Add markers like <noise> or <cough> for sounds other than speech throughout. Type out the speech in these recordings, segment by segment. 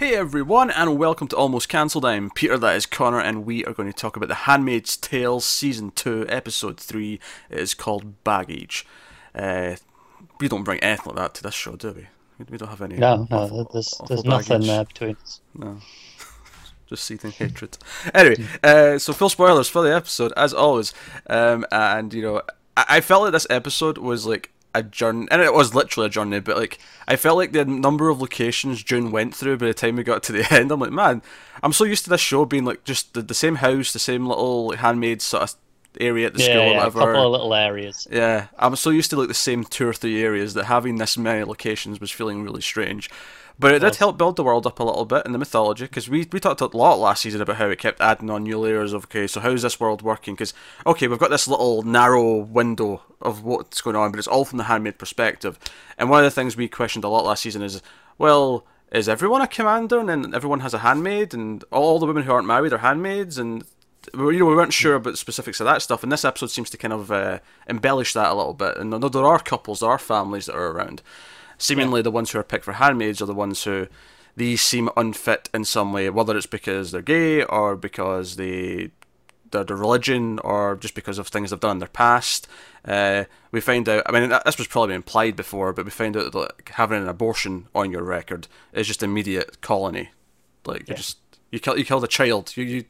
Hey everyone, and welcome to Almost Cancelled. I'm Peter, that is Connor, and we are going to talk about The Handmaid's Tale Season 2, Episode 3. It is called Baggage. Uh, we don't bring anything like that to this show, do we? We don't have any. No, no, awful- there's awful there's nothing there between us. No. <laughs> Just seething hatred. Anyway, uh, so full spoilers for the episode, as always. Um, and, you know, I-, I felt like this episode was like a journey, and it was literally a journey, but like, I felt like the number of locations June went through by the time we got to the <laughs> end, I'm like, man, I'm so used to this show being like just the, the same house, the same little like, handmaid sort of area at the Yeah, school or yeah, a whatever. couple of little areas. Yeah, I'm so used to like the same two or three areas that having this many locations was feeling really strange. But it did help build the world up a little bit in the mythology because we, we talked a lot last season about how it kept adding on new layers of okay, so how's this world working? Because okay, we've got this little narrow window of what's going on, but it's all from the handmaid perspective. And one of the things we questioned a lot last season is, well, is everyone a commander and then everyone has a handmaid and all the women who aren't married are handmaids and we- you know we weren't sure about the specifics of that stuff and this episode seems to kind of uh, embellish that a little bit and there are couples there are families that are around seemingly the ones who are picked for handmaids are the ones who these seem unfit in some way whether it's because they're gay or because they their, their religion or just because of things they've done in their past. Uh, we find out, I mean, this was probably implied before, but we find out that like, having an abortion on your record is just immediate colony. Like, you just, you, kill, you killed a child, you, you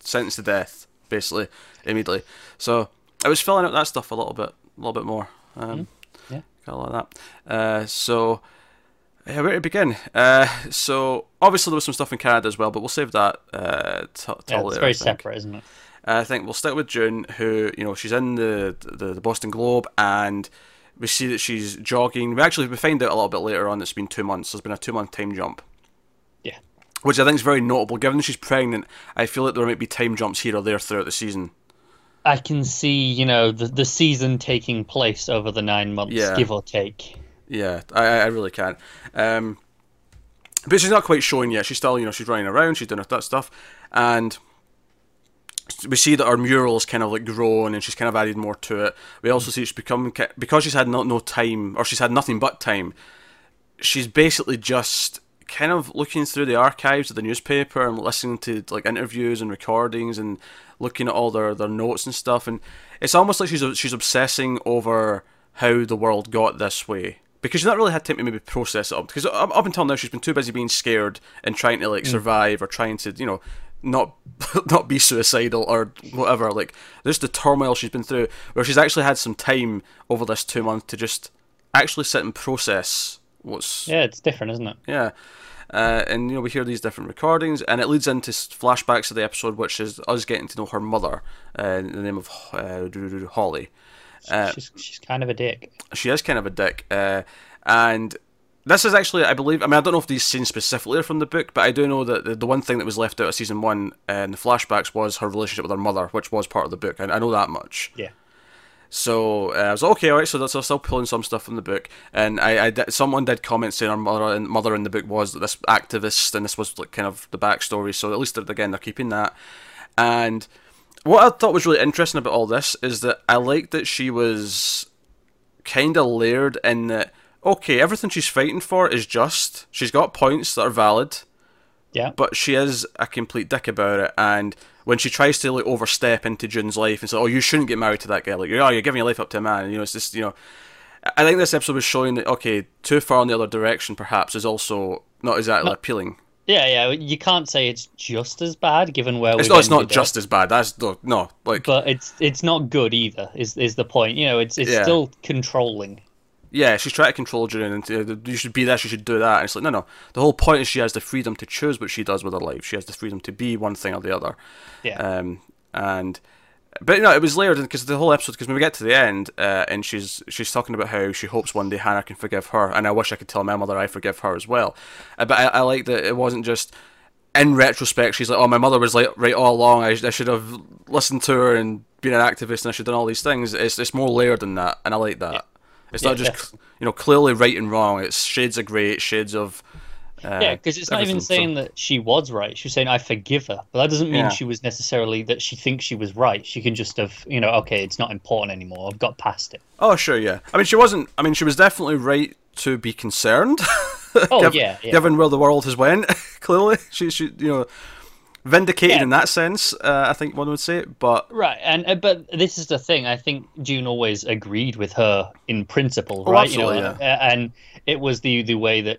sentenced to death, basically, immediately. So, I was filling out that stuff a little bit, a little bit more. Um, Yeah. Lot of that. Uh, so, yeah, where to begin? Uh, so, obviously, there was some stuff in Canada as well, but we'll save that uh, till, Yeah, later. it's very separate, isn't it? I think we'll stick with June, who you know she's in the, the the Boston Globe, and we see that she's jogging. We actually we find out a little bit later on. It's been two months. There's been a two month time jump, Yeah. which I think is very notable. Given that she's pregnant, I feel like there might be time jumps here or there throughout the season. I can see, you know, the the season taking place over the nine months, Yeah. give or take. Yeah, I I really can. Um, but she's not quite showing yet. She's still you know she's running around. She's doing that stuff, and we see that her mural is kind of like grown and she's kind of added more to it. We also see she's become because she's had no, no time or she's had nothing but time. She's basically just kind of looking through the archives of the newspaper and listening to like interviews and recordings and looking at all their, their notes and stuff. And it's almost like she's she's obsessing over how the world got this way because she's not really had time to maybe process it up. Because up, up until now she's been too busy being scared and trying to like mm. survive or trying to you know not <laughs> not be suicidal or whatever. Like there's the turmoil she's been through, where she's actually had some time over this two months to just actually sit and process what's Yeah, it's different, isn't it? yeah. Uh, and you know we hear these different recordings, and it leads into flashbacks of the episode, which is us getting to know her mother, uh, in the name of uh, Holly. Uh, she's she's kind of a dick. she is kind of a dick, uh, and this is actually, I believe, I mean, I don't know if these scenes specifically are from the book, but I do know that the, the one thing that was left out of season one uh, in the flashbacks was her relationship with her mother, which was part of the book. I, I know that much. Yeah. So uh, I was like, okay, all right. So that's I'm still pulling some stuff from the book, and I, I did, someone did comment saying our mother and mother in the book was this activist, and this was like kind of the backstory. So at least again they're keeping that. And what I thought was really interesting about all this is that I liked that she was kind of layered in that. Okay, everything she's fighting for is just. She's got points that are valid Yeah. but she is a complete dick about it. And when she tries to like overstep into June's life and say, "Oh, you shouldn't get married to that guy," like, "Oh, you're giving your life up to a man," you know, it's just you know. I think this episode was showing that okay, too far in the other direction perhaps is also not exactly appealing. Yeah, yeah. You can't say it's just as bad given where It's we've no, it's not just as bad. That's no, no like but it's it's not good either. Is is the point? You know, it's it's Yeah. still controlling. Yeah, she's trying to control June and uh, you should be this, you should do that. And it's like no, no. The whole point is she has the freedom to choose what she does with her life. She has the freedom to be one thing or the other. Yeah. Um, and but you no, it was layered because the whole episode. Because when we get to the end, uh, and she's she's talking about how she hopes one day Hannah can forgive her, and I wish I could tell my mother I forgive her as well. Uh, but I, I like that it wasn't just in retrospect. She's like, oh, my mother was like right all along. I, I should have listened to her and been an activist, and I should have done all these things. It's it's more layered than that, and I like that. It's not Yeah, just you know clearly right and wrong. It's shades of grey, shades of. Uh, Yeah, because it's not even. So- saying that she was right. She was saying I forgive her, but that doesn't mean Yeah. she was necessarily that she thinks she was right. She can just have, you know, okay, it's not important anymore. I've got past it. Oh sure, yeah. I mean, she wasn't. I mean, she was definitely right to be concerned. <laughs> Oh giv- yeah, yeah. Given where the world has went, <laughs> clearly, she she you know vindicated Yeah. in that sense. Uh, I think one would say, but Right, and uh, but this is the thing. I think June always agreed with her in principle, Oh, right? you know, uh, and it was the the way that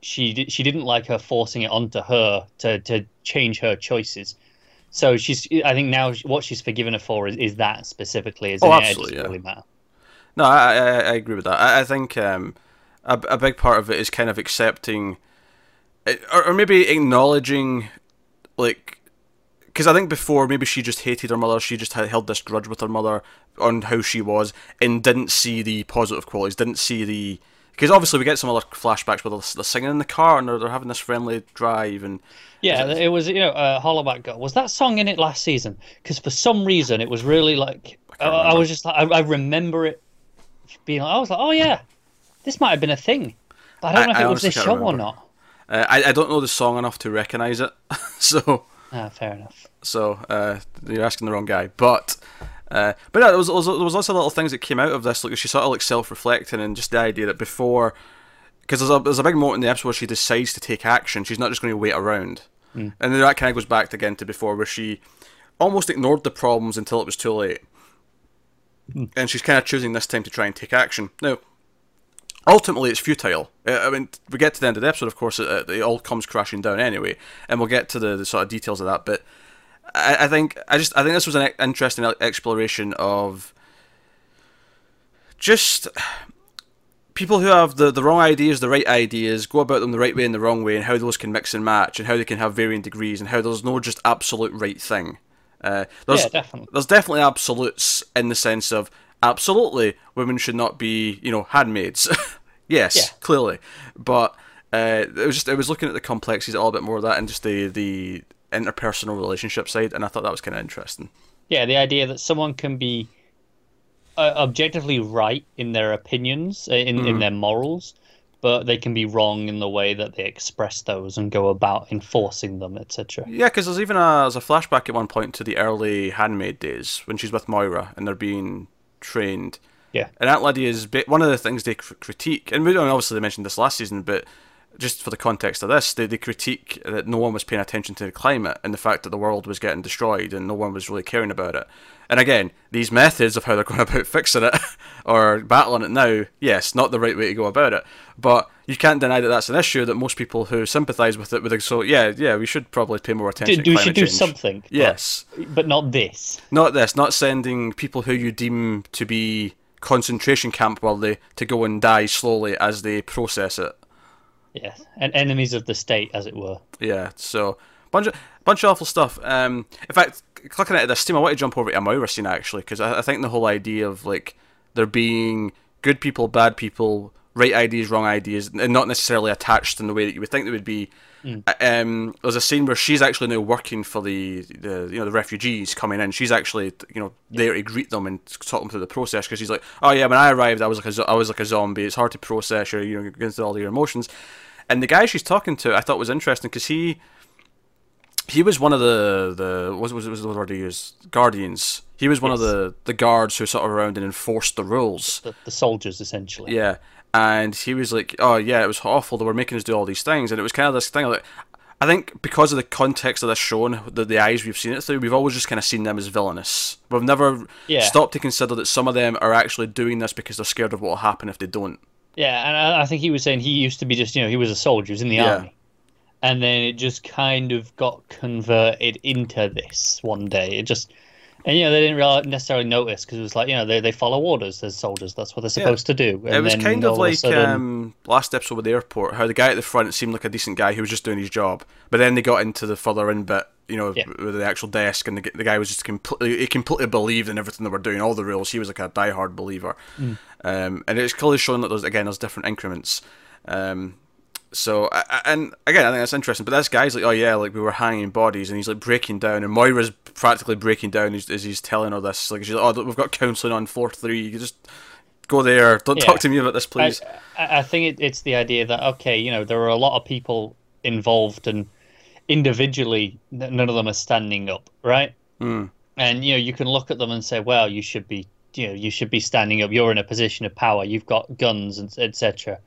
she she didn't like her forcing it onto her to to change her choices. So she's. I think now what she's forgiven her for is, is that specifically. Is Oh, it absolutely, yeah. really matter. No, I, I, I agree with that. I, I think um, a, a big part of it is kind of accepting, or, or maybe acknowledging, like, because I think before maybe she just hated her mother. She just had held this grudge with her mother on how she was, and didn't see the positive qualities. Didn't see the because obviously we get some other flashbacks where they're, they're singing in the car and they're, they're having this friendly drive and Yeah, it was you know uh, Hollaback Girl. Was that song in it last season? Because for some reason it was really like I, I was just like I, I remember it being. like I was like, oh yeah, this might have been a thing, but I don't I- know if it was this show or not. Uh, I, I don't know the song enough to recognize it, <laughs> so. Ah, fair enough. So uh, you're asking the wrong guy. But uh, but yeah, there was, there was there was lots of little things that came out of this. Like she sort of like self-reflecting and just the idea that before, because there's a there's a big moment in the episode where she decides to take action. She's not just going to wait around, and then that kind of goes back again to before where she almost ignored the problems until it was too late, and she's kind of choosing this time to try and take action. Now. Ultimately, it's futile. Uh, I mean, we get to the end of the episode, of course, it, it all comes crashing down anyway, and we'll get to the, the sort of details of that. But I, I think I just I think this was an interesting exploration of just people who have the, the wrong ideas, the right ideas, go about them the right way and the wrong way, and how those can mix and match, and how they can have varying degrees, and how there's no just absolute right thing. Uh, there's, Yeah, definitely. There's definitely absolutes in the sense of absolutely women should not be you know handmaids. <laughs> yes, Yeah. clearly, but uh, it was just I was looking at the complexities a little bit more of that and just the the interpersonal relationship side, and I thought that was kind of interesting. Yeah, the idea that someone can be uh, objectively right in their opinions, uh, in in their morals, but they can be wrong in the way that they express those and go about enforcing them, etc. Yeah, because there's even a there's a flashback at one point to the early handmaid days when she's with Moira and they're being trained. Yeah. And Lydia is one of the things they critique, and we don't obviously they mentioned this last season, but just for the context of this, they, they critique that no one was paying attention to the climate and the fact that the world was getting destroyed and no one was really caring about it. And again, these methods of how they're <laughs> going about fixing it <laughs> or battling it now, yes, not the right way to go about it. But you can't deny that that's an issue that most people who sympathise with it would so yeah, yeah, we should probably pay more attention. Do, to we should do change. something. but- Yes, But, not this. not this. Not sending people who you deem to be concentration camp worthy to go and die slowly as they process it. Yes. And enemies of the state, as it were. Yeah, so bunch of bunch of awful stuff. Um, in fact, clicking out of this team, I want to jump over to a Moira scene actually because I, I think the whole idea of like there being good people, bad people, right ideas, wrong ideas, and not necessarily attached in the way that you would think they would be. Uh, Um, there's a scene where she's actually now working for the, the you know the refugees coming in. She's actually you know there to greet them and talk them through the process because she's like, oh yeah, when I arrived, I was like a I was like a zombie. It's hard to process your you know going through all your emotions. And the guy she's talking to, I thought was interesting because he he was one of the the what was was the word he used guardians. He was one of the the guards who sort of around and enforced the rules. The, the soldiers, essentially. Yeah, and he was like, "Oh yeah, it was awful. They were making us do all these things," and it was kind of this thing like. I think because of the context of this show and the, the eyes we've seen it through, we've always just kind of seen them as villainous. We've never Yeah. stopped to consider that some of them are actually doing this because they're scared of what will happen if they don't. Yeah, and I, I think he was saying he used to be just, you know, he was a soldier, he was in the Yeah. army. And then it just kind of got converted into this one day. It just, and, you know, they didn't real necessarily notice because it was like, you know, they, they follow orders as soldiers. That's what they're supposed to do. And it was kind of like sudden- um, last episode with the airport, how the guy at the front seemed like a decent guy who was just doing his job, but then they got into the further in bit, you know, Yeah. with the actual desk, and the, the guy was just completely he completely believed in everything they were doing, all the rules. He was like a diehard believer, Mm. um, and it's clearly showing that there's again there's different increments. Um, so and again, I think that's interesting. But this guy's like, oh yeah, like we were hanging bodies, and he's like breaking down, and Moira's practically breaking down as, as he's telling her this. Like she's like, oh, we've got counselling on floor three. You just go there. Don't Yeah. talk to me about this, please. I, I think it, it's the idea that okay, you know, there are a lot of people involved, and individually, none of them are standing up, right? Mm. And you know, you can look at them and say, well, you should be, you know, you should be standing up. You're in a position of power. You've got guns, and etc.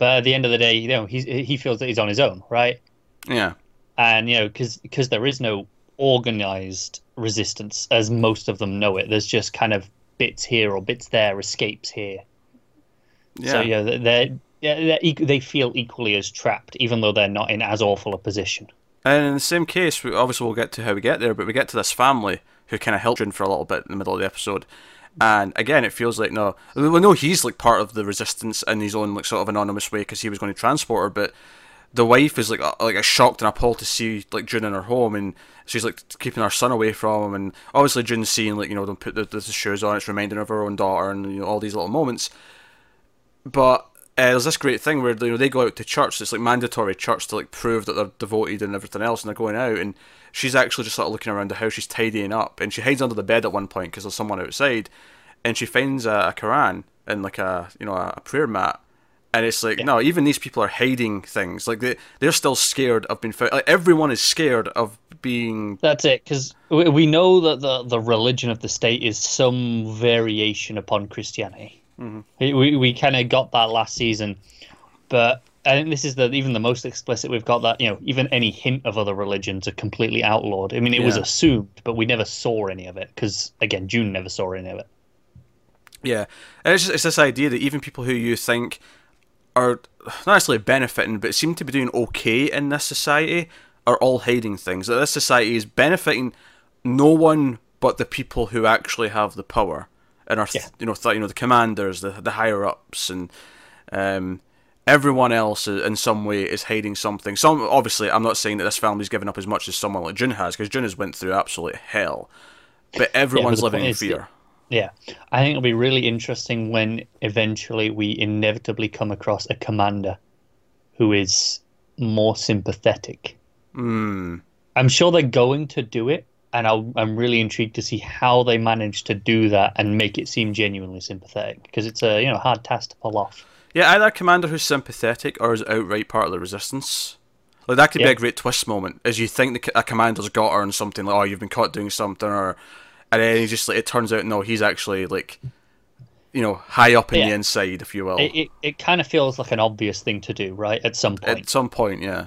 But at the end of the day, you know, he's, he feels that he's on his own, right? Yeah. and you know because because there is no organized resistance as most of them know it. There's just kind of bits here or bits there, escapes here. Yeah. So yeah, they're, they're, they're they feel equally as trapped, even though they're not in as awful a position. And in the same case, we, obviously we'll get to how we get there, but we get to this family who kind of helped June for a little bit in the middle of the episode. And again, it feels like no, we know he's like part of the resistance in his own like sort of anonymous way because he was going to transport her, but the wife is like like a shocked and appalled to see like June in her home, and she's like keeping her son away from him, and obviously June's seeing like you know them put the, the shoes on, it's reminding her of her own daughter, and you know all these little moments. But uh, there's this great thing where you know they go out to church. It's like mandatory church to like prove that they're devoted and everything else, and they're going out. And she's actually just sort of looking around the house. She's tidying up, and she hides under the bed at one point because there's someone outside, and she finds a, a Quran and like a you know a, prayer mat. And it's like Yeah. no, even these people are hiding things. Like they they're still scared of being found. Like everyone is scared of being. That's it, because we, we know that the the religion of the state is some variation upon Christianity. We we, we kind of got that last season, but I think this is the even the most explicit we've got that you know even any hint of other religions are completely outlawed. I mean, it was assumed, but we never saw any of it because again, June never saw any of it. Yeah, and it's just, it's this idea that even people who you think are not necessarily benefiting, but seem to be doing okay in this society, are all hiding things. That this society is benefiting no one but the people who actually have the power, and th- Yeah. you know th- you know the commanders, the the higher ups, and um, everyone else in some way is hiding something. Some obviously, I'm not saying that this family's given up as much as someone like June has, because June has went through absolute hell, but everyone's the living in is fear. Yeah, I think it'll be really interesting when eventually we inevitably come across a commander who is more sympathetic. Hmm. I'm sure they're going to do it, and I'll, I'm really intrigued to see how they manage to do that and make it seem genuinely sympathetic because it's a you know hard task to pull off. Yeah, either a commander who's sympathetic or is outright part of the resistance. Like that could be a great twist moment, as you think the, a commander's got her and something like, oh, you've been caught doing something, or and then he just like it turns out no, he's actually like, you know, high up in the inside, if you will. It, it, it kind of feels like an obvious thing to do, right? At some point, At some point, yeah,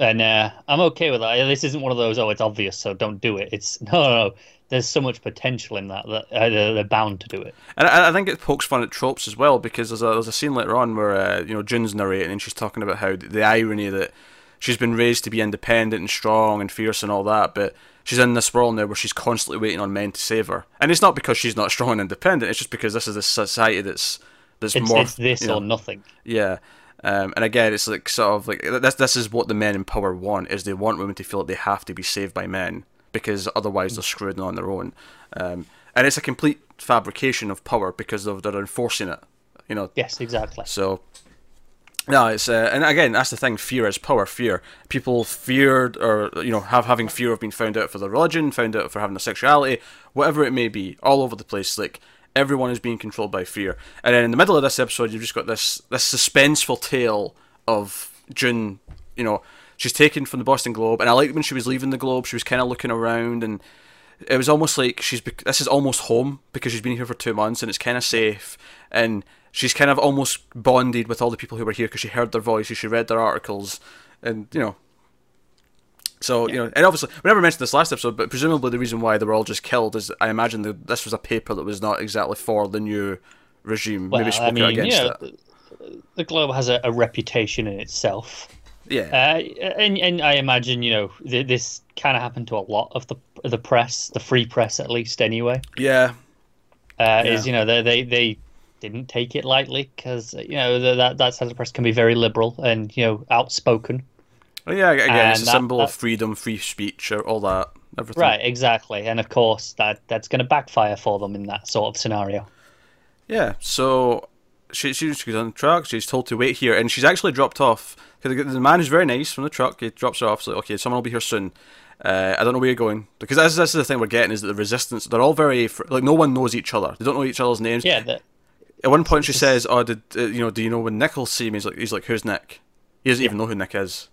and uh, I'm okay with that. This isn't one of those oh it's obvious so don't do it. It's <laughs> no no no. There's so much potential in that that uh, they're bound to do it. and I, I think it pokes fun at tropes as well because there's a there's a scene later on where uh, you know June's narrating and she's talking about how the irony that she's been raised to be independent and strong and fierce and all that, but she's in this world now where she's constantly waiting on men to save her. And it's not because she's not strong and independent; it's just because this is a society that's that's It's, more it's this you know, or nothing. yeah. Um, and again, it's like sort of like this. This is what the men in power want: is they want women to feel like they have to be saved by men because otherwise they're screwed on their own. Um, and it's a complete fabrication of power because of they're enforcing it. You know, Yes, exactly. so no, it's uh, and again that's the thing. Fear is power. Fear. People feared or you know have having fear of being found out for their religion, found out for having their sexuality, whatever it may be, all over the place. Like everyone is being controlled by fear. And then in the middle of this episode, you've just got this this suspenseful tale of June. You know, she's taken from the Boston Globe, and I liked when she was leaving the Globe. She was kind of looking around and it was almost like she's this is almost home because she's been here for two months and it's kind of safe and she's kind of almost bonded with all the people who were here because she heard their voices she read their articles and you know so you know and obviously we never mentioned this last episode but presumably the reason why they were all just killed is i imagine that this was a paper that was not exactly for the new regime Well, maybe spoke I mean, against know, it the, the Globe has a, a reputation in itself. yeah Uh, and and I imagine you know th- this kind of happened to a lot of the the press, the free press at least. Anyway, yeah uh, Yeah. is you know they they they didn't take it lightly because you know the, that that side of the press can be very liberal and you know outspoken. Well, yeah again it's a that- symbol of freedom free speech all that everything Right, exactly, and of course that that's going to backfire for them in that sort of scenario. Yeah, so she, she she's on the truck. She's told to wait here, and she's actually dropped off. 'cause The, the man is very nice from the truck. He drops her off. So like, okay, someone will be here soon. Uh, I don't know where you're going because this is the thing we're getting is that the resistance. They're all very like no one knows each other. They don't know each other's names. Yeah, that, At one point, she says, "Oh, did uh, you know? Do you know when Nick will see me?" He's like, "He's like, who's Nick?" He doesn't even know who Nick is.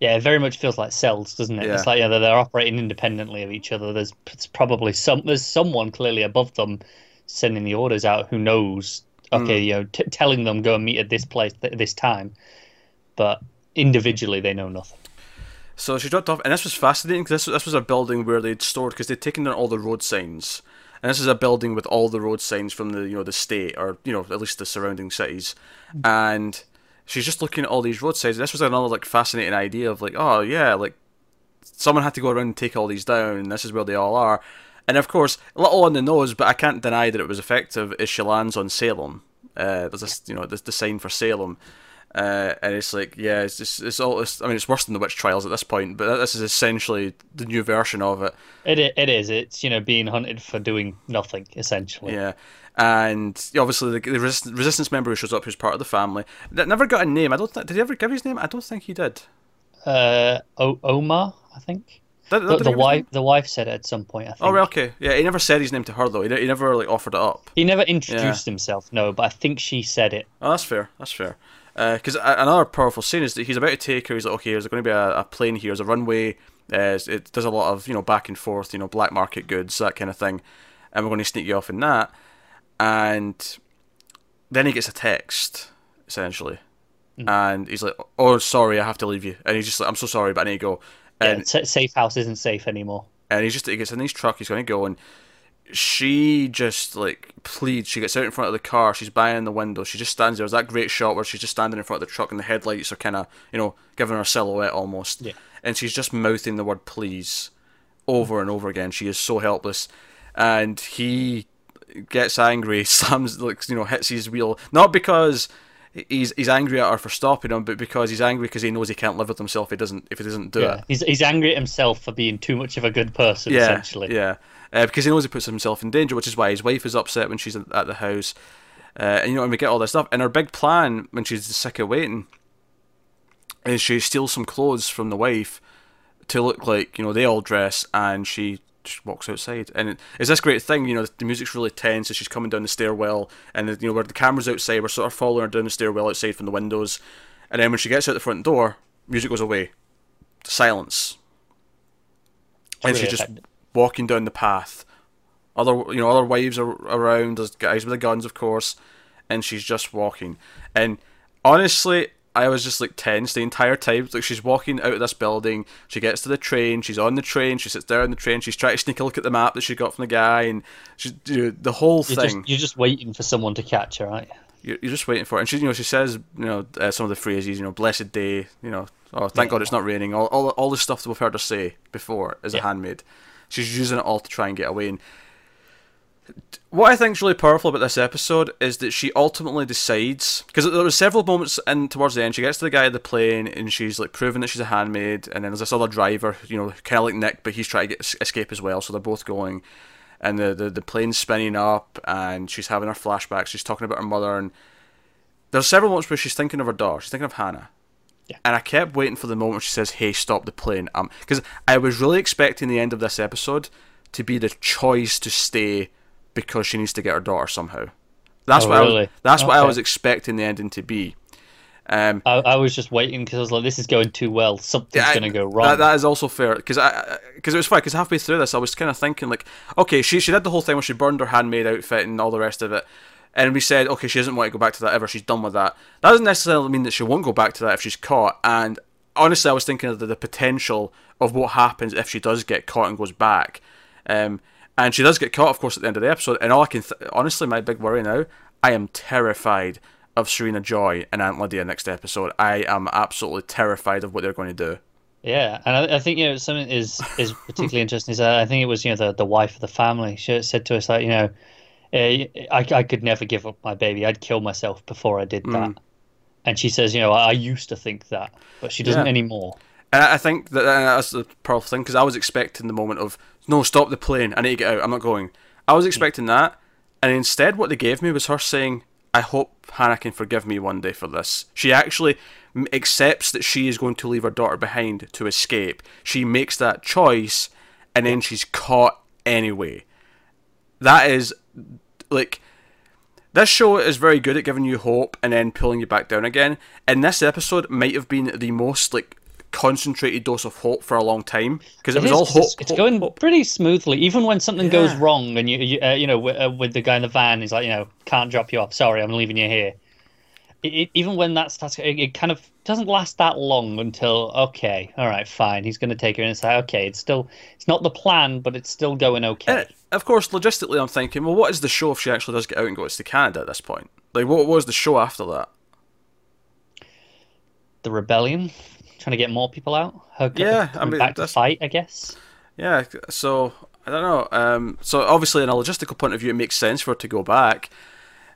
Yeah, it very much feels like cells, doesn't it? Yeah. It's like yeah, they're, they're operating independently of each other. There's probably some there's someone clearly above them sending the orders out who knows. Okay, mm. you know, t- telling them go and meet at this place at this time, but individually they know nothing. So she dropped off, and this was fascinating because this, this was a building where they'd stored because they'd taken down all the road signs, and this is a building with all the road signs from the you know the state or you know at least the surrounding cities, mm. and she's just looking at all these road signs. This was another like fascinating idea of like, oh yeah, like someone had to go around and take all these down, and this is where they all are. And of course, a little on the nose, but I can't deny that it was effective. Is she lands on Salem? Uh, there's this, you know, this the sign for Salem, uh, and it's like, yeah, it's just, it's all. It's, I mean, it's worse than the witch trials at this point, but this is essentially the new version of it. It it is. It's you know being hunted for doing nothing essentially. Yeah, and obviously the, the resist- resistance member who shows up, who's part of the family, that never got a name. I don't. Th- did he ever give his name? I don't think he did. Uh, o- Omar, I think. Did, The, the wife, the wife said it at some point. I think. Oh, right, okay. Yeah, he never said his name to her though. He, he never like offered it up. He never introduced himself, no, but I think she said it. Oh, that's fair. That's fair. Because another powerful scene is that he's about to take her. He's like, okay, there's going to be a, a plane here. There's a runway. Uh, it does a lot of you know back and forth, you know, black market goods, that kind of thing. And we're going to sneak you off in that. And then he gets a text, essentially, hmm. and he's like, "Oh, sorry, I have to leave you." And he's just like, "I'm so sorry, but I need to go." And Yeah, sa- safe house isn't safe anymore. and he's just he gets in his truck. He's going to go, and she just like pleads. She gets out in front of the car. She's banging the window. She just stands there. There's that great shot where she's just standing in front of the truck, and the headlights are kind of you know giving her a silhouette almost. Yeah. And she's just mouthing the word "please" over and over again. She is so helpless, and he gets angry, <laughs> slams like you know hits his wheel, not because. He's he's angry at her for stopping him, but because he's angry because he knows he can't live with himself. If he doesn't if he doesn't do it. He's he's angry at himself for being too much of a good person. Yeah, essentially. yeah. Uh, because he knows he puts himself in danger, which is why his wife is upset when she's at the house. Uh, and you know, and we get all this stuff. And her big plan when she's sick of waiting is she steals some clothes from the wife to look like you know they all dress, and she just walks outside. And it, it's this great thing, you know, the music's really tense as she's coming down the stairwell, and you know where the camera's outside, we're sort of following her down the stairwell outside from the windows. And then when she gets out the front door, music goes away, silence, and really she's just effective. walking down the path. Other you know other wives are around. There's guys with the guns, of course, and she's just walking. And honestly, I was just like tense the entire time. Like she's walking out of this building. She gets to the train. She's on the train. She sits down on the train. She's trying to sneak a look at the map that she got from the guy, and she you know, the whole You're thing. just, you're just waiting for someone to catch her, you? You're, you're just waiting for it. And she, you know, she says, you know, uh, some of the phrases, you know, blessed day, you know, oh, thank God it's not raining. All, all, all the stuff that we've heard her say before as a Yeah. handmaid. She's using it all to try and get away. And what I think is really powerful about this episode is that she ultimately decides because there were several moments in towards the end. She gets to the guy at the plane and she's like proving that she's a handmaid, and then there's this other driver, you know, kind of like Nick, but he's trying to get, escape as well. So they're both going, and the, the the plane's spinning up, and she's having her flashbacks. She's talking about her mother, and there's several moments where she's thinking of her daughter. She's thinking of Hannah. Yeah. And I kept waiting for the moment she says, "Hey, stop the plane." Um, because I was really expecting the end of this episode to be the choice to stay because she needs to get her daughter somehow. That's Oh, what I was, really? that's what I was expecting the ending to be. Um, I, I was just waiting because I was like, this is going too well. Something's I- going to go wrong. That, that is also fair because I because it was funny because halfway through this I was kind of thinking like, okay, she she did the whole thing where she burned her handmaid outfit and all the rest of it, and we said okay, she doesn't want to go back to that ever. She's done with that. That doesn't necessarily mean that she won't go back to that if she's caught. And honestly, I was thinking of the, the potential of what happens if she does get caught and goes back. Um, and she does get caught, of course, at the end of the episode. And all I can th- honestly, my big worry now, I am terrified of Serena Joy and Aunt Lydia next episode. I am absolutely terrified of what they're going to do. Yeah, and I, I think you know something is is <laughs> particularly interesting is I think it was you know the the wife of the family. She said to us like you know, uh, I I could never give up my baby. I'd kill myself before I did that. And she says, you know, I, I used to think that, but she doesn't Yeah. anymore. And I think that that's the powerful thing because I was expecting the moment of no, stop the plane. I need to get out. I'm not going. I was expecting that, and instead, what they gave me was her saying, "I hope Hannah can forgive me one day for this." She actually accepts that she is going to leave her daughter behind to escape. She makes that choice, and then she's caught anyway. That is like this show is very good at giving you hope and then pulling you back down again. And this episode might have been the most like concentrated dose of hope for a long time because it, was is, all hope. It's, it's hope, going hope. pretty smoothly, even when something goes wrong, and you, you, uh, you know, with, uh, with the guy in the van, he's like, you know, can't drop you off. Sorry, I'm leaving you here. it, it, even when that starts, it, it, kind of doesn't last that long until okay, all right, fine, he's going to take her, and say, like okay, it's still it's not the plan, but it's still going okay. Of course, logistically, I'm thinking, well, what is the show if she actually does get out and goes to Canada at this point? Like, what was the show after that? The rebellion, trying to get more people out. Her yeah, I mean, back to fight, I guess. Yeah, so I don't know. Um, so obviously, in a logistical point of view, it makes sense for her to go back.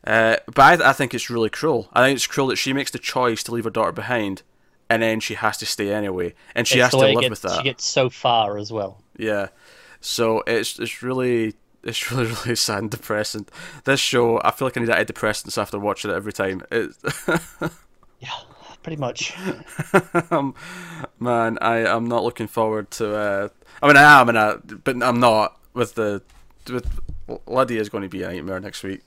Uh, but I, I, think it's really cruel. I think it's cruel that she makes the choice to leave her daughter behind, and then she has to stay anyway, and she it's has to live gets, with that. She gets so far as well. Yeah, so it's it's really it's <laughs> really really sad and depressing. This show, I feel like I need antidepressants after watching it every time. It... <laughs> yeah, pretty much. <laughs> um, man, I am not looking forward to. Uh, I mean, I am, and I, but I'm not with the with Lydia is going to be a nightmare next week.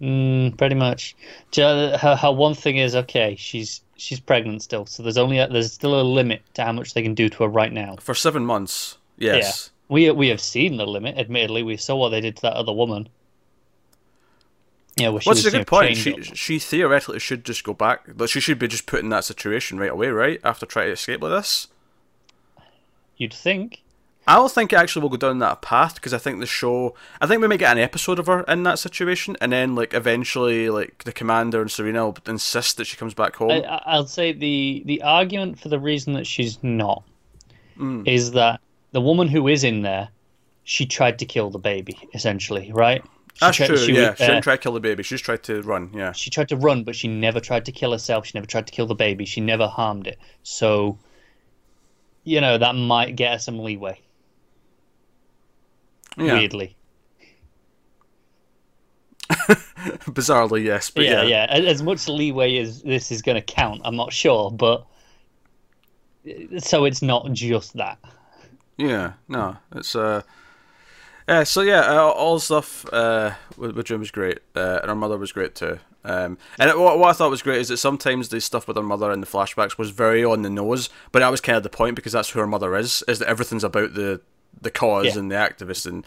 Mm, pretty much. Her, her one thing is okay. She's she's pregnant still, so there's only a, there's still a limit to how much they can do to her right now. For seven months, yes. Yeah. We we have seen the limit. Admittedly, we saw what they did to that other woman. Yeah, which well, is a good point. She up. she theoretically should just go back. But she should be just put in that situation right away, right after trying to escape like this. You'd think. I don't think it actually will go down that path because I think the show. I think we may get an episode of her in that situation, and then like eventually, like the commander and Serena will insist that she comes back home. I, will say the the argument for the reason that she's not mm. is that the woman who is in there, she tried to kill the baby, essentially, right? That's tried, true. She yeah, she didn't try to kill the baby. She just tried to run. Yeah, she tried to run, but she never tried to kill herself. She never tried to kill the baby. She never harmed it. So, you know, that might get her some leeway. Yeah. Weirdly. <laughs> Bizarrely, yes. But yeah, yeah, yeah. As much leeway as this is going to count, I'm not sure, but so it's not just that. Yeah, no, it's uh, yeah. So yeah, uh, all stuff uh, with, with Jim was great, uh, and her mother was great too. Um, and it, what, what I thought was great is that sometimes the stuff with her mother in the flashbacks was very on the nose, but that was kind of the point because that's who her mother is. Is that everything's about the the cause yeah. and the activists, and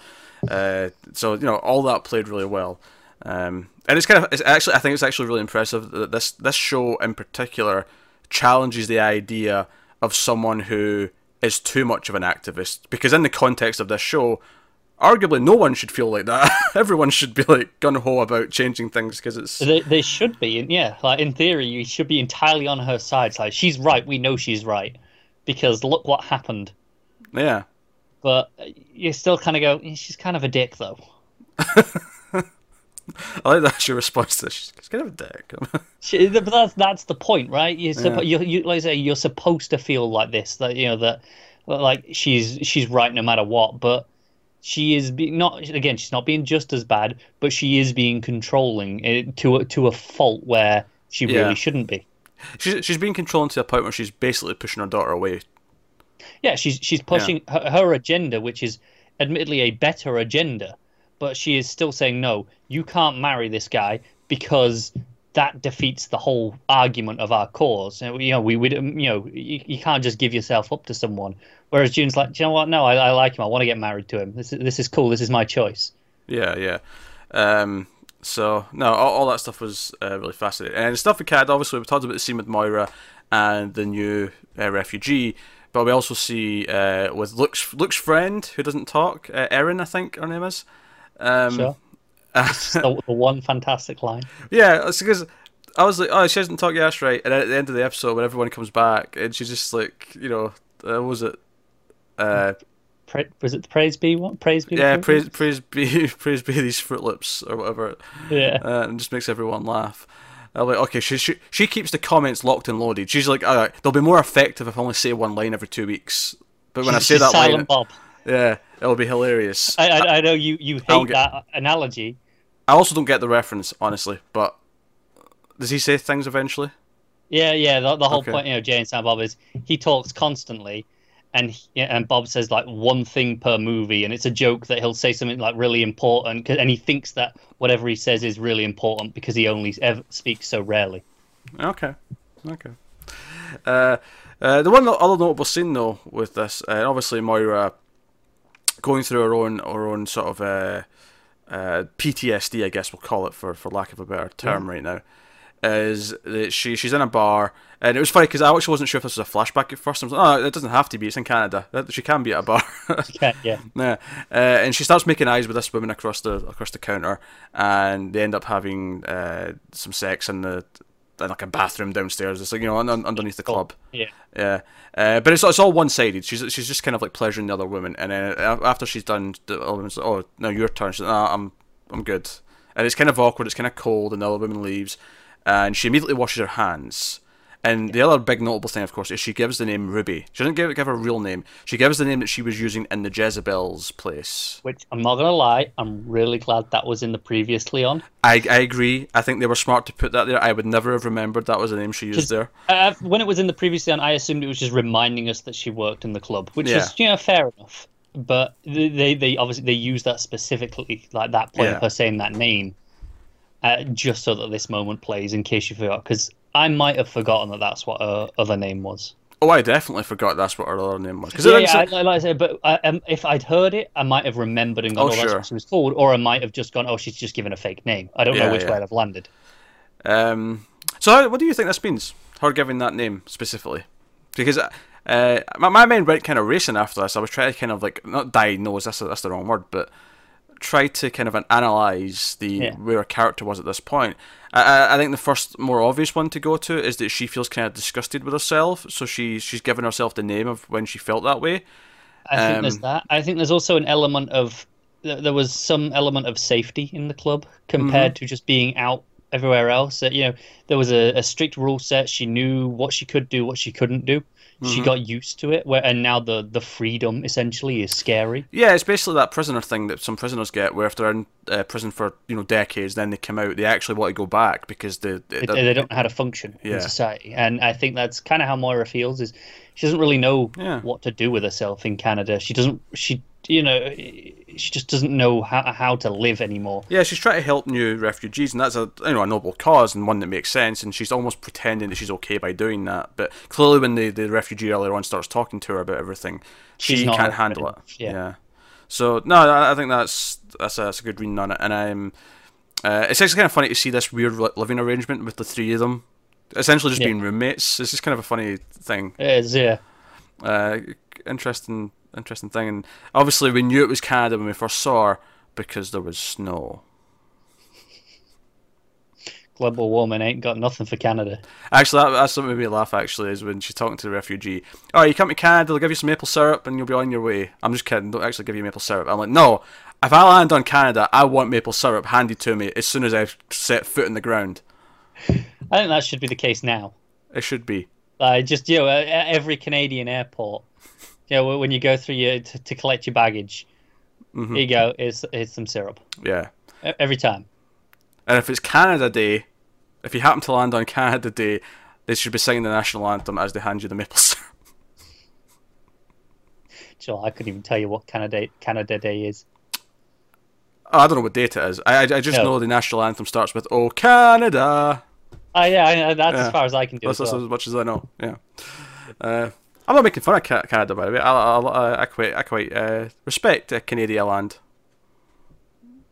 uh, so you know all that played really well. Um, and it's kind of it's actually I think it's actually really impressive that this this show in particular challenges the idea of someone who is too much of an activist because in the context of this show arguably no one should feel like that <laughs> everyone should be like gun-ho about changing things because it's they, they should be yeah like in theory you should be entirely on her side it's like she's right we know she's right because look what happened yeah but you still kind of go, she's kind of a dick, though. <laughs> I like that she responds to this. She's kind of a dick. <laughs> she, but that's that's the point, right? You're suppo- yeah. you, you like I say you're supposed to feel like this, that you know that like she's she's right no matter what, but she is be- not again. She's not being just as bad, but she is being controlling eh, to a, to a fault where she yeah. really shouldn't be. She's she's being controlling to a point where she's basically pushing her daughter away yeah, she's she's pushing yeah. her, her agenda, which is admittedly a better agenda, but she is still saying no. You can't marry this guy because that defeats the whole argument of our cause. You know, we would, you know, you, you can't just give yourself up to someone. Whereas June's like, you know what? No, I, I like him. I want to get married to him. This is this is cool. This is my choice. Yeah, yeah. Um, so no, all, all that stuff was uh, really fascinating. And stuff with Cad, obviously, we talked about the scene with Moira and the new uh, refugee. But we also see uh, with Luke's Luke's friend who doesn't talk, uh, Erin, I think her name is. Um, sure. The, the, one fantastic line. <laughs> Yeah, it's because I was like, oh, she doesn't talk. Yeah, that's right. And at the end of the episode, when everyone comes back, and she's just like, you know, uh, was it? Uh, pra- was it the praise be what praise be? Yeah, praise praise be <laughs> praise be these Fruit Loops or whatever. Yeah, uh, and just makes everyone laugh. I'm like, okay, she, she she keeps the comments locked and loaded. She's like, all right, they'll be more effective if I only say one line every two weeks. But when she's, I say that silent line, Bob. yeah, it'll be hilarious. I, I, I know you you hate get, that analogy. I also don't get the reference, honestly. But does he say things eventually? Yeah, yeah. The, the whole okay. point, you know, Jay and Silent Bob is he talks constantly, and he, and Bob says like one thing per movie, and it's a joke that he'll say something like really important, and he thinks that whatever he says is really important because he only ever speaks so rarely. Okay, okay. Uh, uh, the one other notable scene though with this, uh, obviously Moira going through her own her own sort of uh, PTSD, I guess we'll call it for for lack of a better term yeah. right now. is that she she's in a bar, and it was funny because I actually wasn't sure if this was a flashback at first. I was like, oh, it doesn't have to be. It's in Canada. She can be at a bar. Okay, yeah. <laughs> Yeah, uh, and she starts making eyes with this woman across the across the counter, and they end up having uh, some sex in the like a bathroom downstairs. It's like you know un- un- underneath the club. Yeah. Yeah, uh, but it's it's all one sided. She's she's just kind of like pleasuring the other woman, and then after she's done, the other woman's like, "Oh, now your turn." She's like, "Nah, I'm I'm good." And it's kind of awkward. It's kind of cold, and the other woman leaves, and she immediately washes her hands. And the other big notable thing, of course, is she gives the name Ruby. She doesn't give give her real name. She gives the name that she was using in the Jezebel's place. Which I'm not gonna lie, I'm really glad that was in the previously on. I, I agree. I think they were smart to put that there. I would never have remembered that was the name she used there. Uh, when it was in the previously on, I assumed it was just reminding us that she worked in the club, which Yeah. is you know fair enough. But they they, they obviously they use that specifically, like that point Yeah. of her saying that name, uh, just so that this moment plays. In case you forgot, because I might have forgotten that that's what her other name was. Oh, I definitely forgot that's what her other name was. Yeah, yeah, I, like I said, but I, um, if I'd heard it, I might have remembered and gone, Oh, "Oh, that's sure. what she was called," or I might have just gone, "Oh, she's just given a fake name." I don't Yeah, know which yeah. way I'd have landed. Um, so, how, what do you think this means? Her giving that name specifically? Because uh, my, my mind went kind of racing after this. I was trying to kind of like not diagnose. That's that's the wrong word, but try to kind of analyze the Yeah. where a character was at this point. I, I, think the first more obvious one to go to is that she feels kind of disgusted with herself, so she she's given herself the name of when she felt that way. I think there's Um, that. I think there's also an element of there was some element of safety in the club compared Mm-hmm. to just being out everywhere else. You know, there was a, a strict rule set. She knew what she could do, what she couldn't do. She Mm-hmm. got used to it. Where and now the the freedom essentially is scary. Yeah, it's basically that prisoner thing that some prisoners get, where if they're in uh, prison for you know decades, then they come out, they actually want to go back because they, they, They, they don't know how to function Yeah. in society, and I think that's kind of how Moira feels. Is she doesn't really know Yeah. what to do with herself in Canada. She doesn't. She you know she just doesn't know how how to live anymore. Yeah, she's trying to help new refugees, and that's a you know a noble cause and one that makes sense. And she's almost pretending that she's okay by doing that. But clearly, when the, the refugee earlier on starts talking to her about everything, She's she can't handle it. enough, yeah. So no, I, I think that's that's a, that's a good reading on it. And I'm, uh, it's actually kind of funny to see this weird living arrangement with the three of them, essentially just Yeah. being roommates. It's just kind of a funny thing. It is, yeah. Uh, interesting, interesting thing. And obviously, we knew it was Canada when we first saw her because there was snow. Global warming ain't got nothing for Canada. Actually, that, that's what made me laugh. Actually, is when she's talking to the refugee. Oh, you come to Canada, they'll give you some maple syrup, and you'll be on your way. I'm just kidding. Don't actually give you maple syrup. I'm like, no. If I land on Canada, I want maple syrup handed to me as soon as I set foot in the ground. I think that should be the case now. It should be. Like just you know, every Canadian airport, you know, when you go through your to, to collect your baggage, Mm-hmm. here you go. Here's, here's some syrup Yeah. Every time. And if it's Canada Day, if you happen to land on Canada Day, they should be singing the national anthem as they hand you the maple <laughs> syrup. Sure, I couldn't even tell you what Canada Canada Day is. Oh, I don't know what date it is. I, I, I just No. know the national anthem starts with "Oh Canada." Oh yeah, that's Yeah. as far as I can do. That's, as well. as much as I know. Yeah. Uh, I'm not making fun of Canada, by the way. I, I, I, I quite, I quite uh, respect uh, Canadian land.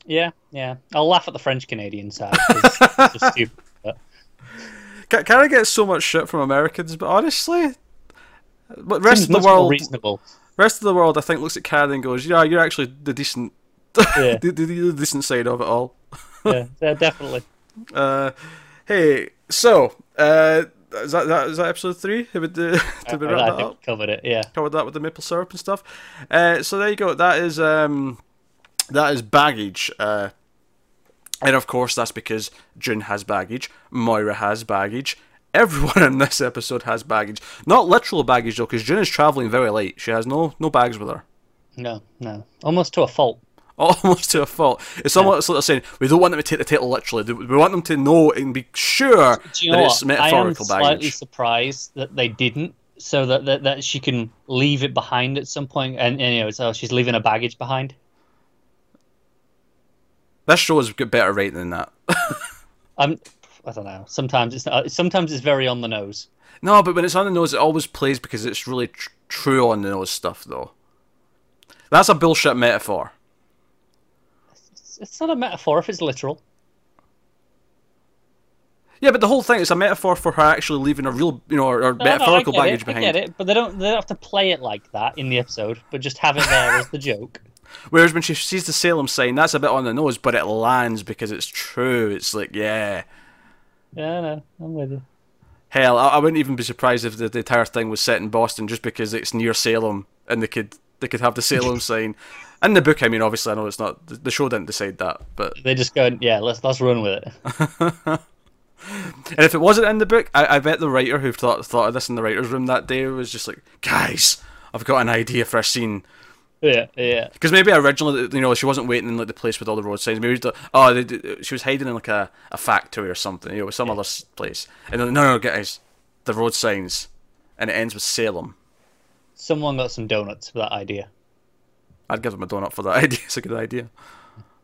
Yeah, yeah. I'll laugh at the French Canadian side. it's just <laughs> stupid. But Ca- Canada gets so much shit from Americans, but honestly, but rest seems of the world, reasonable. rest of the world, I think looks at Canada and goes, "Yeah, you're actually the decent, <laughs> Yeah. the, the, the decent side of it all." yeah, yeah, definitely. <laughs> Uh, hey, so uh, is that, that is that episode three? Have we, uh, did we I, wrap I that think up? covered it. Yeah. covered that with the maple syrup and stuff. Uh, so there you go. That is um, that is baggage. Uh, and of course, that's because June has baggage. Moira has baggage. Everyone in this episode has baggage. Not literal baggage though, because June is traveling very late. She has no no bags with her. No, no. Almost to a fault. <laughs> Almost to a fault. It's almost sort of saying we don't want them to take the title literally. We want them to know and be sure Do you know that what? it's I am metaphorical slightly baggage. surprised that they didn't, so that, that that she can leave it behind at some point, and, and you know, so she's leaving her baggage behind. This show has got better rating than that. <laughs> I'm, I don't know. Sometimes it's not, sometimes it's very on the nose. No, but when it's on the nose, it always plays because it's really tr- true on the nose stuff, though. That's a bullshit metaphor. It's, it's not a metaphor if it's literal. Yeah, but the whole thing is a metaphor for her actually leaving a real, you know, or, or No, metaphorical no, baggage it, behind. I get it, but they don't. They don't have to play it like that in the episode, but just have it there as the joke. <laughs> Whereas when she sees the Salem sign, that's a bit on the nose, but it lands because it's true. It's like, yeah. Yeah, no, I'm with you. Hell, I, I wouldn't even be surprised if the, the entire thing was set in Boston just because it's near Salem and they could they could have the Salem <laughs> sign. In the book, I mean, obviously, I know it's not the, show didn't decide that, but They just go, yeah, let's let's run with it. <laughs> and if it wasn't in the book, I, I bet the writer who thought thought of this in the writers' room that day was just like, guys, I've got an idea for a scene. Yeah, yeah. Because maybe originally, you know, she wasn't waiting in like the place with all the road signs. Maybe the, oh, they, she was hiding in like a, a factory or something, you know, some other place. And then, no, no, guys, the road signs, and it ends with Salem. Someone got some donuts for that idea. I'd give them a donut for that <laughs> idea. It's a good idea.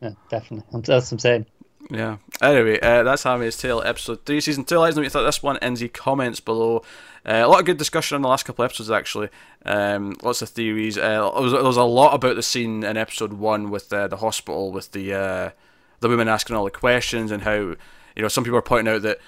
Yeah, definitely. That's what I'm saying. Yeah. Anyway, uh, that's Handmaid's Tale episode three, season two. Let us know what you thought this one in the comments below. Uh, a lot of good discussion in the last couple of episodes, actually. Um, lots of theories. Uh, there, was, there was a lot about the scene in episode one with uh, the hospital, with the uh, the women asking all the questions, and how you know some people are pointing out that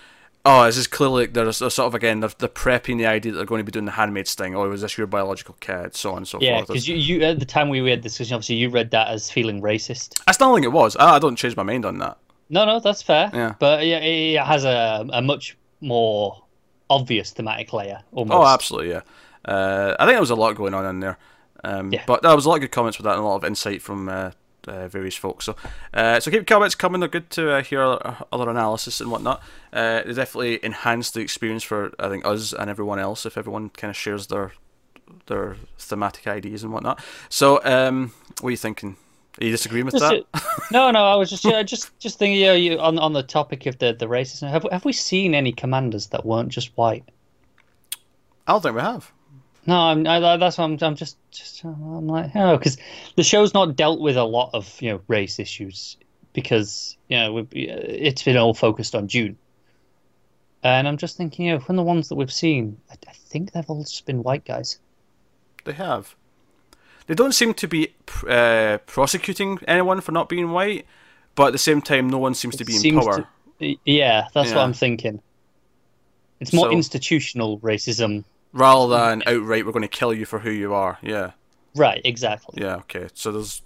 oh, this is clearly like there's a sort of again they're, they're prepping the idea that they're going to be doing the handmaid's thing. Oh, was this your biological kid? So on and so Yeah, forth. because you, you at the time we had this discussion, obviously you read that as feeling racist. I still think it was. I, I don't change my mind on that. No, no, that's fair. Yeah. But yeah, it, it has a a much more obvious thematic layer. Almost. Oh, absolutely, yeah. Uh, I think there was a lot going on in there. Um, Yeah. But there was a lot of good comments with that and a lot of insight from uh, uh, various folks. So, uh, so keep comments coming. They're good to uh, hear other, analysis and whatnot. Uh, they definitely enhance the experience for I think us and everyone else if everyone kind of shares their their thematic ideas and whatnot. So, um, what are you thinking? Are you disagreeing with Just, that? uh, no, no, I was just yeah, just just thinking. You know, you on on the topic of the the racism. Have have we seen any commanders that weren't just white? I don't think we have. No, I'm, I, that's what I'm. I'm just, just I'm like, oh, because the show's not dealt with a lot of you know race issues because you know we've, it's been all focused on June, and I'm just thinking, you know, from the ones that we've seen, I, I think they've all just been white guys. They have. They don't seem to be uh, prosecuting anyone for not being white, but at the same time, no one seems to be in Seems power. to- yeah, that's Yeah. what I'm thinking. It's more So- institutional racism, rather than outright we're going to kill you for who you are. Yeah, right? Exactly. yeah, okay. So there's,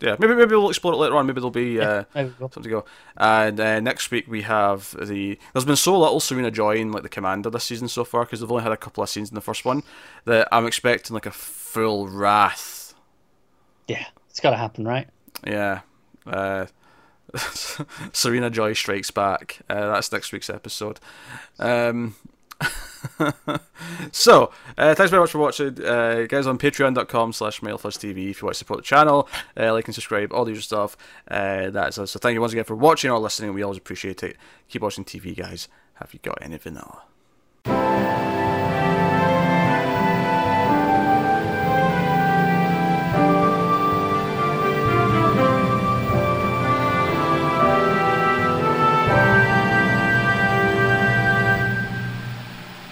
yeah, maybe maybe we'll explore it later on. Maybe there'll be uh, There we something to go. And uh, next week we have the. There's been so little Serena Joy in like the Commander this season so far because they've only had a couple of scenes in the first one that I'm expecting like a full wrath. Yeah, it's got to happen, right? Yeah. Uh, <laughs> Serena Joy Strikes Back. Uh, that's next week's episode. Um, <laughs> so, uh, thanks very much for watching. Uh, guys, on patreon.com slash mildfuzztv if you want to support the channel, uh, like and subscribe, all the usual stuff. Uh, that's. So, thank you once again for watching or listening. We always appreciate it. Keep watching TV, guys. Have you got any vanilla?